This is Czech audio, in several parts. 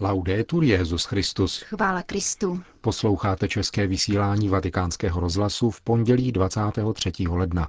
Laudetur Jezus Christus. Chvála Kristu. Posloucháte české vysílání Vatikánského rozhlasu v pondělí 23. ledna.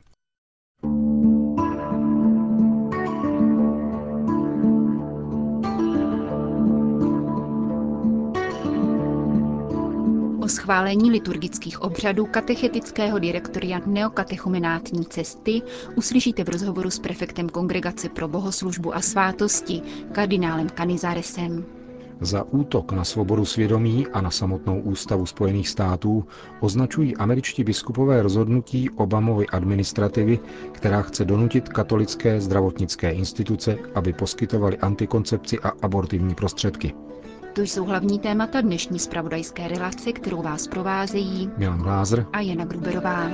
O schválení liturgických obřadů katechetického direktoria neokatechumenátní cesty uslyšíte v rozhovoru s prefektem Kongregace pro bohoslužbu a svátosti, kardinálem Canizaresem. Za útok na svobodu svědomí a na samotnou ústavu Spojených států označují američtí biskupové rozhodnutí Obamovy administrativy, která chce donutit katolické zdravotnické instituce, aby poskytovali antikoncepci a abortivní prostředky. To jsou hlavní témata dnešní spravodajské relace, kterou vás provázejí Milan Glázer a Jana Gruberová.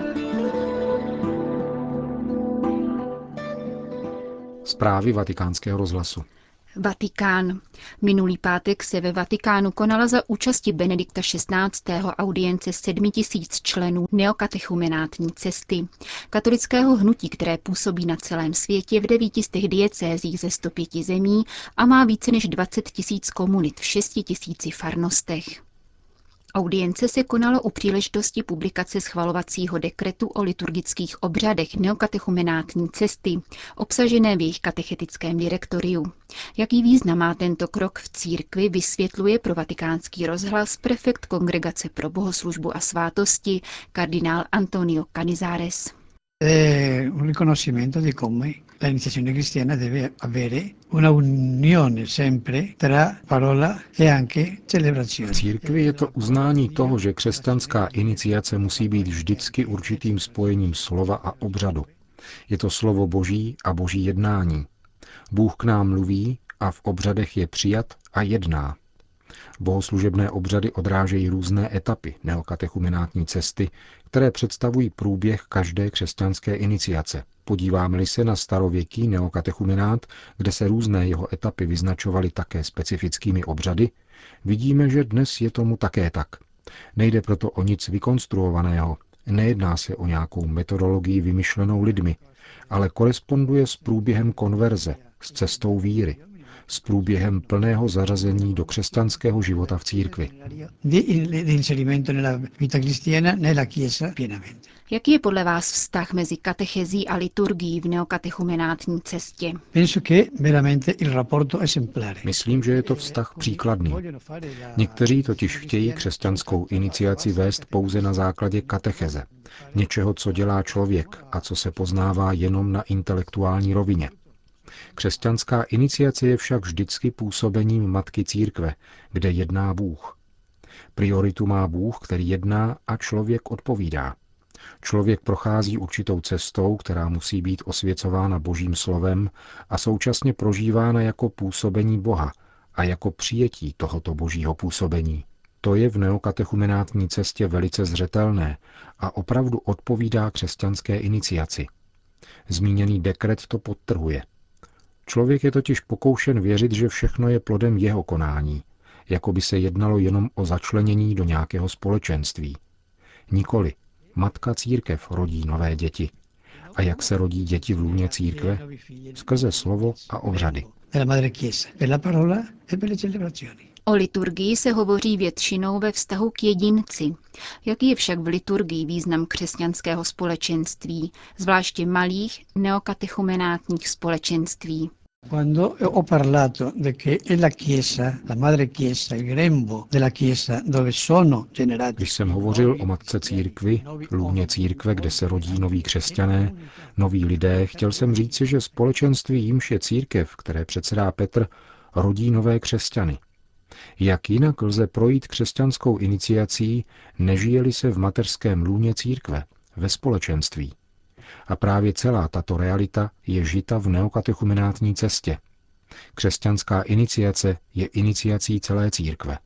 Zprávy vatikánského rozhlasu. Vatikán. Minulý pátek se ve Vatikánu konala za účasti Benedikta XVI. audience 7 tisíc členů neokatechumenátní cesty, katolického hnutí, které působí na celém světě v devítistech diecézích ze 105 zemí a má více než 20 tisíc komunit v 6 tisíci farnostech. Audience se konalo u příležitosti publikace schvalovacího dekretu o liturgických obřadech neokatechumenátní cesty, obsažené v jejich katechetickém direktoriu. Jaký význam má tento krok v církvi, vysvětluje pro vatikánský rozhlas prefekt Kongregace pro bohoslužbu a svátosti, kardinál Antonio Canizares. Come l'iniziazione cristiana deve avere una unione sempre tra parola e anche celebrazione. Církvi je to uznání toho, že křesťanská iniciace musí být vždycky určitým spojením slova a obřadu. Je to slovo boží a boží jednání. Bůh k nám mluví a v obřadech je přijat a jedná. Bohoslužebné obřady odrážejí různé etapy neokatechumenátní cesty, které představují průběh každé křesťanské iniciace. Podíváme-li se na starověký neokatechumenát, kde se různé jeho etapy vyznačovaly také specifickými obřady, vidíme, že dnes je tomu také tak. Nejde proto o nic vykonstruovaného, nejedná se o nějakou metodologii vymyšlenou lidmi, ale koresponduje s průběhem konverze, s cestou víry, s průběhem plného zařazení do křesťanského života v církvi. Jaký je podle vás vztah mezi katechezí a liturgií v neokatechumenátní cestě? Myslím, že je to vztah příkladný. Někteří totiž chtějí křesťanskou iniciaci vést pouze na základě katecheze, něčeho, co dělá člověk a co se poznává jenom na intelektuální rovině. Křesťanská iniciace je však vždycky působením Matky Církve, kde jedná Bůh. Prioritu má Bůh, který jedná a člověk odpovídá. Člověk prochází určitou cestou, která musí být osvěcována Božím slovem a současně prožívána jako působení Boha a jako přijetí tohoto božího působení. To je v neokatechumenátní cestě velice zřetelné a opravdu odpovídá křesťanské iniciaci. Zmíněný dekret to podtrhuje. Člověk je totiž pokoušen věřit, že všechno je plodem jeho konání, jako by se jednalo jenom o začlenění do nějakého společenství. Nikoli. Matka církev rodí nové děti. A jak se rodí děti v lůně církve? Skrze slovo a obřady. O liturgii se hovoří většinou ve vztahu k jedinci. Jaký je však v liturgii význam křesťanského společenství, zvláště malých neokatechumenátních společenství? Quando ho parlato che è la Chiesa, la Madre Chiesa, il grembo della Chiesa, dove sono generati... Když jsem hovořil o matce církvi, lůně církve, kde se rodí noví křesťané, noví lidé, chtěl jsem říci, že společenství jímž je církev, které předsedá Petr, rodí nové křesťany. Jak jinak lze projít křesťanskou iniciací, nežije-li se v mateřském lůně církve, ve společenství? A právě celá tato realita je žita v neokatechumenátní cestě. Křesťanská iniciace je iniciací celé církve.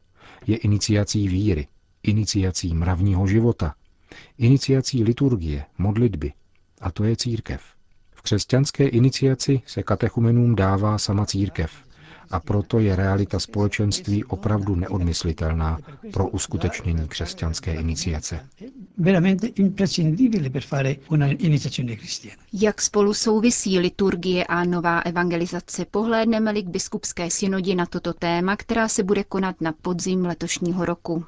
Je iniciací víry, iniciací mravního života, iniciací liturgie, modlitby. A to je církev. V křesťanské iniciaci se katechumenům dává sama církev a proto je realita společenství opravdu neodmyslitelná pro uskutečnění křesťanské iniciace. Jak spolu souvisí liturgie a nová evangelizace, pohlédneme-li k biskupské synodě na toto téma, která se bude konat na podzim letošního roku.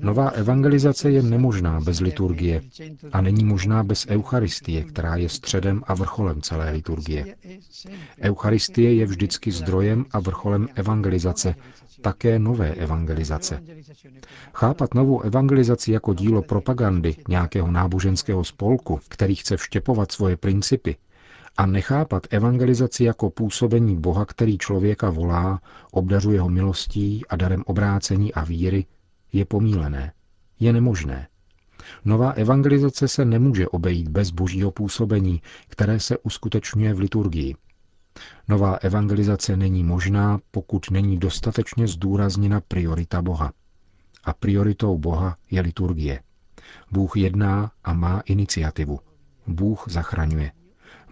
Nová evangelizace je nemožná bez liturgie a není možná bez Eucharistie, která je středem a vrcholem celé liturgie. Eucharistie je vždycky zdrojem a vrcholem evangelizace, také nové evangelizace. Chápat novou evangelizaci jako dílo propagandy nějakého náboženského spolku, který chce vštěpovat svoje principy, a nechápat evangelizaci jako působení Boha, který člověka volá, obdařuje ho milostí a darem obrácení a víry, je pomílené. Je nemožné. Nová evangelizace se nemůže obejít bez božího působení, které se uskutečňuje v liturgii. Nová evangelizace není možná, pokud není dostatečně zdůrazněna priorita Boha. A prioritou Boha je liturgie. Bůh jedná a má iniciativu. Bůh zachraňuje.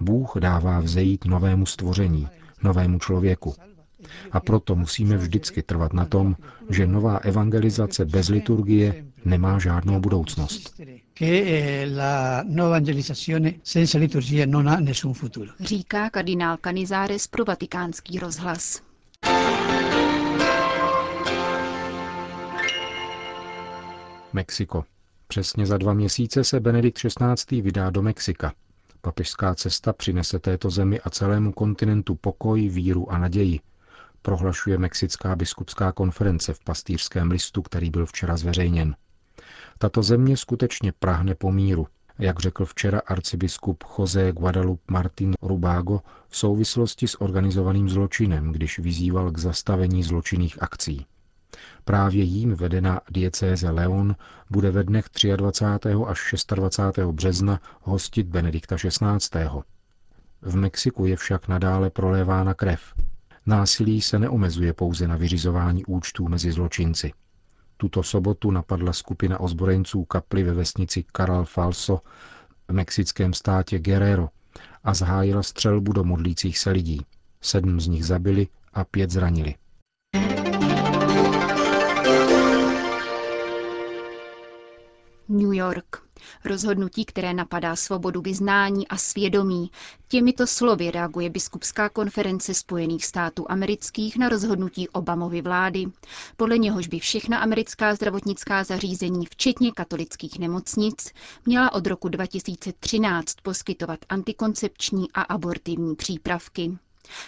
Bůh dává vzejít novému stvoření, novému člověku. A proto musíme vždycky trvat na tom, že nová evangelizace bez liturgie nemá žádnou budoucnost. Říká kardinál Canizares pro vatikánský rozhlas. Mexiko. Přesně za dva měsíce se Benedikt XVI. vydá do Mexika. Papežská cesta přinese této zemi a celému kontinentu pokoj, víru a naději, prohlašuje Mexická biskupská konference v pastýřském listu, který byl včera zveřejněn. Tato země skutečně prahne po míru, jak řekl včera arcibiskup José Guadalupe Martin Rubago v souvislosti s organizovaným zločinem, když vyzýval k zastavení zločinných akcí. Právě jím vedená diecéze Leon bude ve dnech 23. až 26. března hostit Benedikta XVI. V Mexiku je však nadále prolévána krev. Násilí se neomezuje pouze na vyřizování účtů mezi zločinci. Tuto sobotu napadla skupina ozbrojenců kaply ve vesnici Caral Falso v mexickém státě Guerrero a zahájila střelbu do modlících se lidí. Sedm z nich zabili a pět zranili. York. Rozhodnutí, které napadá svobodu vyznání a svědomí. Těmito slovy reaguje Biskupská konference Spojených států amerických na rozhodnutí Obamovy vlády. Podle něhož by všechna americká zdravotnická zařízení, včetně katolických nemocnic, měla od roku 2013 poskytovat antikoncepční a abortivní přípravky.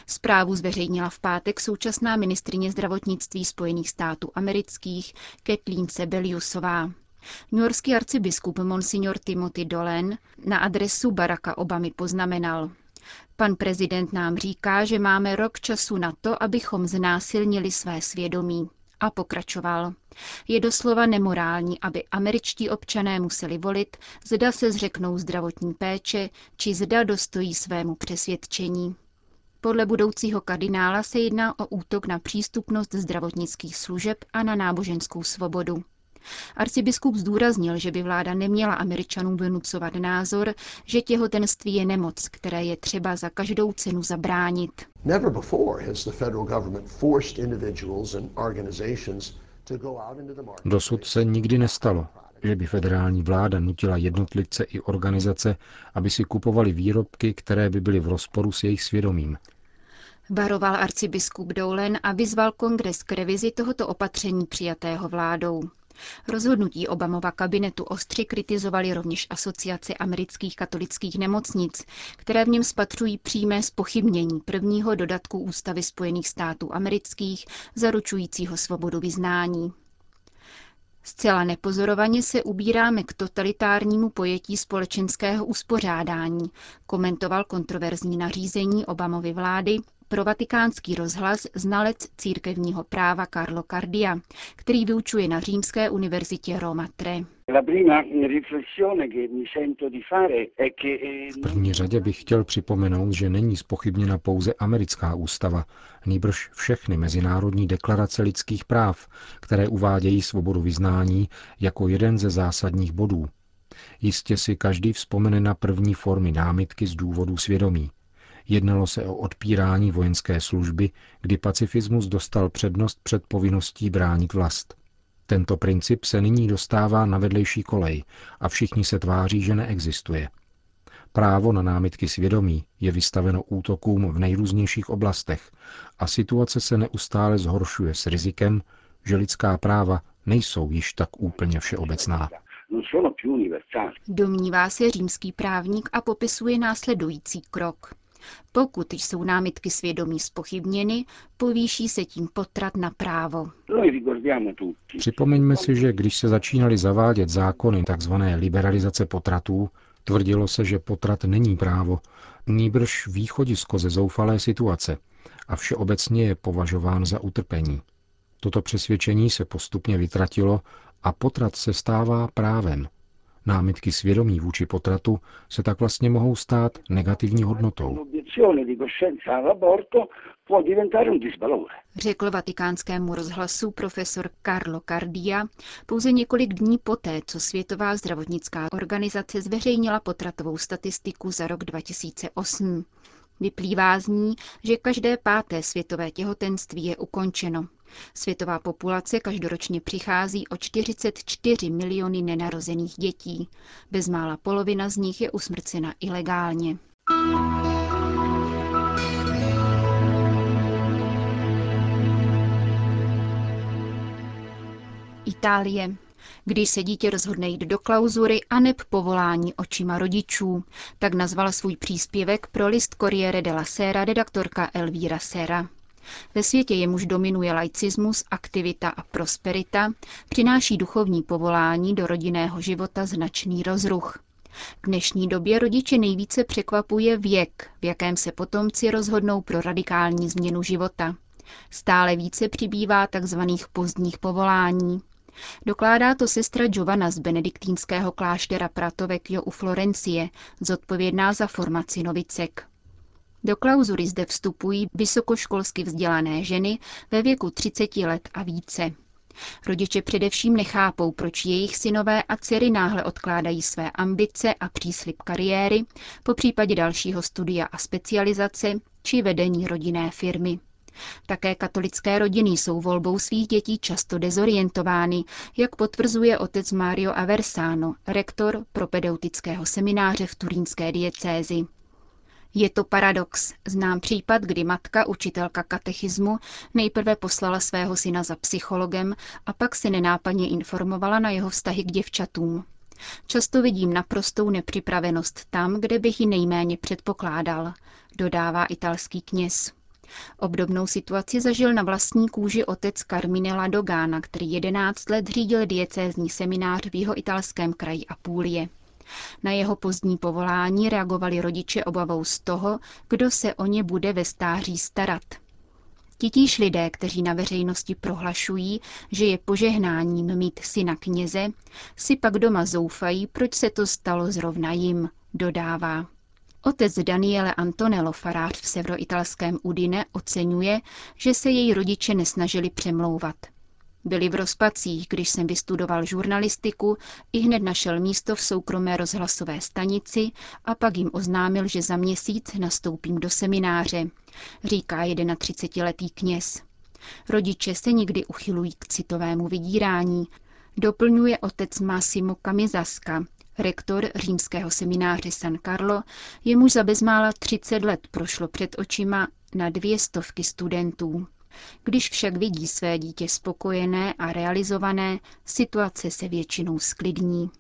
Zprávu zveřejnila v pátek současná ministrině zdravotnictví Spojených států amerických Kathleen Sebeliusová. Newyorský arcibiskup Monsignor Timothy Dolen na adresu Baracka Obamy poznamenal. Pan prezident nám říká, že máme rok času na to, abychom znásilnili své svědomí. A pokračoval. Je doslova nemorální, aby američtí občané museli volit, zda se zřeknou zdravotní péče, či zda dostojí svému přesvědčení. Podle budoucího kardinála se jedná o útok na přístupnost zdravotnických služeb a na náboženskou svobodu. Arcibiskup zdůraznil, že by vláda neměla Američanům vynucovat názor, že těhotenství je nemoc, které je třeba za každou cenu zabránit. Dosud se nikdy nestalo, že by federální vláda nutila jednotlivce i organizace, aby si kupovali výrobky, které by byly v rozporu s jejich svědomím. Varoval arcibiskup Doulen a vyzval kongres k revizi tohoto opatření přijatého vládou. Rozhodnutí Obamova kabinetu ostře kritizovali rovněž asociace amerických katolických nemocnic, které v něm spatřují přímé spochybnění prvního dodatku Ústavy Spojených států amerických zaručujícího svobodu vyznání. Zcela nepozorovaně se ubíráme k totalitárnímu pojetí společenského uspořádání, komentoval kontroverzní nařízení Obamovy vlády pro vatikánský rozhlas znalec církevního práva Carlo Cardia, který vyučuje na Římské univerzitě Roma Tre. V první řadě bych chtěl připomenout, že není spochybněna pouze americká ústava, nýbrž všechny mezinárodní deklarace lidských práv, které uvádějí svobodu vyznání jako jeden ze zásadních bodů. Jistě si každý vzpomene na první formy námitky z důvodu svědomí – Jednalo se o odpírání vojenské služby, kdy pacifismus dostal přednost před povinností bránit vlast. Tento princip se nyní dostává na vedlejší kolej a všichni se tváří, že neexistuje. Právo na námitky svědomí je vystaveno útokům v nejrůznějších oblastech a situace se neustále zhoršuje s rizikem, že lidská práva nejsou již tak úplně všeobecná. Domnívá se římský právník a popisuje následující krok. Pokud jsou námitky svědomí spochybněny, povýší se tím potrat na právo. Připomeňme si, že když se začínaly zavádět zákony tzv. liberalizace potratů, tvrdilo se, že potrat není právo, nýbrž východisko ze zoufalé situace a všeobecně je považován za utrpení. Toto přesvědčení se postupně vytratilo a potrat se stává právem. Námitky svědomí vůči potratu se tak vlastně mohou stát negativní hodnotou. Řekl vatikánskému rozhlasu profesor Carlo Cardia pouze několik dní poté, co Světová zdravotnická organizace zveřejnila potratovou statistiku za rok 2008. Vyplývá z ní, že každé páté světové těhotenství je ukončeno. Světová populace každoročně přichází o 44 miliony nenarozených dětí. Bezmála polovina z nich je usmrcena ilegálně. Itálie. Když se dítě rozhodne jít do klauzury a neb povolání očima rodičů, tak nazvala svůj příspěvek pro list Corriere della Sera redaktorka Elvíra Sera. Ve světě jemuž dominuje laicismus, aktivita a prosperita, přináší duchovní povolání do rodinného života značný rozruch. V dnešní době rodiče nejvíce překvapuje věk, v jakém se potomci rozhodnou pro radikální změnu života. Stále více přibývá tzv. pozdních povolání. Dokládá to sestra Giovanna z benediktínského kláštera Pratovekjo u Florencie, zodpovědná za formaci novicek. Do klauzury zde vstupují vysokoškolsky vzdělané ženy ve věku 30 let a více. Rodiče především nechápou, proč jejich synové a dcery náhle odkládají své ambice a příslip kariéry, po případě dalšího studia a specializace či vedení rodinné firmy. Také katolické rodiny jsou volbou svých dětí často dezorientovány, jak potvrzuje otec Mario Aversano, rektor propedeutického semináře v turínské diecézi. Je to paradox. Znám případ, kdy matka, učitelka katechismu, nejprve poslala svého syna za psychologem a pak se nenápadně informovala na jeho vztahy k děvčatům. Často vidím naprostou nepřipravenost tam, kde bych ji nejméně předpokládal, dodává italský kněz. Obdobnou situaci zažil na vlastní kůži otec Carmine Dogána, který 11 let řídil diecézní seminář v jeho italském kraji Apulie. Na jeho pozdní povolání reagovali rodiče obavou z toho, kdo se o ně bude ve stáří starat. Titíž lidé, kteří na veřejnosti prohlašují, že je požehnáním mít syna kněze, si pak doma zoufají, proč se to stalo zrovna jim, dodává. Otec Daniele Antonello, farář v severoitalském Udine, oceňuje, že se její rodiče nesnažili přemlouvat. Byli v rozpacích, když jsem vystudoval žurnalistiku, i hned našel místo v soukromé rozhlasové stanici a pak jim oznámil, že za měsíc nastoupím do semináře, říká 31-letý kněz. Rodiče se nikdy uchylují k citovému vydírání, doplňuje otec Massimo Kamizaska, rektor římského semináře San Carlo, jemuž za bezmála 30 let prošlo před očima na dvě stovky studentů. Když však vidí své dítě spokojené a realizované, situace se většinou sklidní.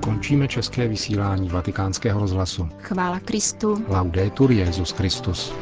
Končíme české vysílání vatikánského rozhlasu. Chvála Kristu. Laudetur Jezus Christus.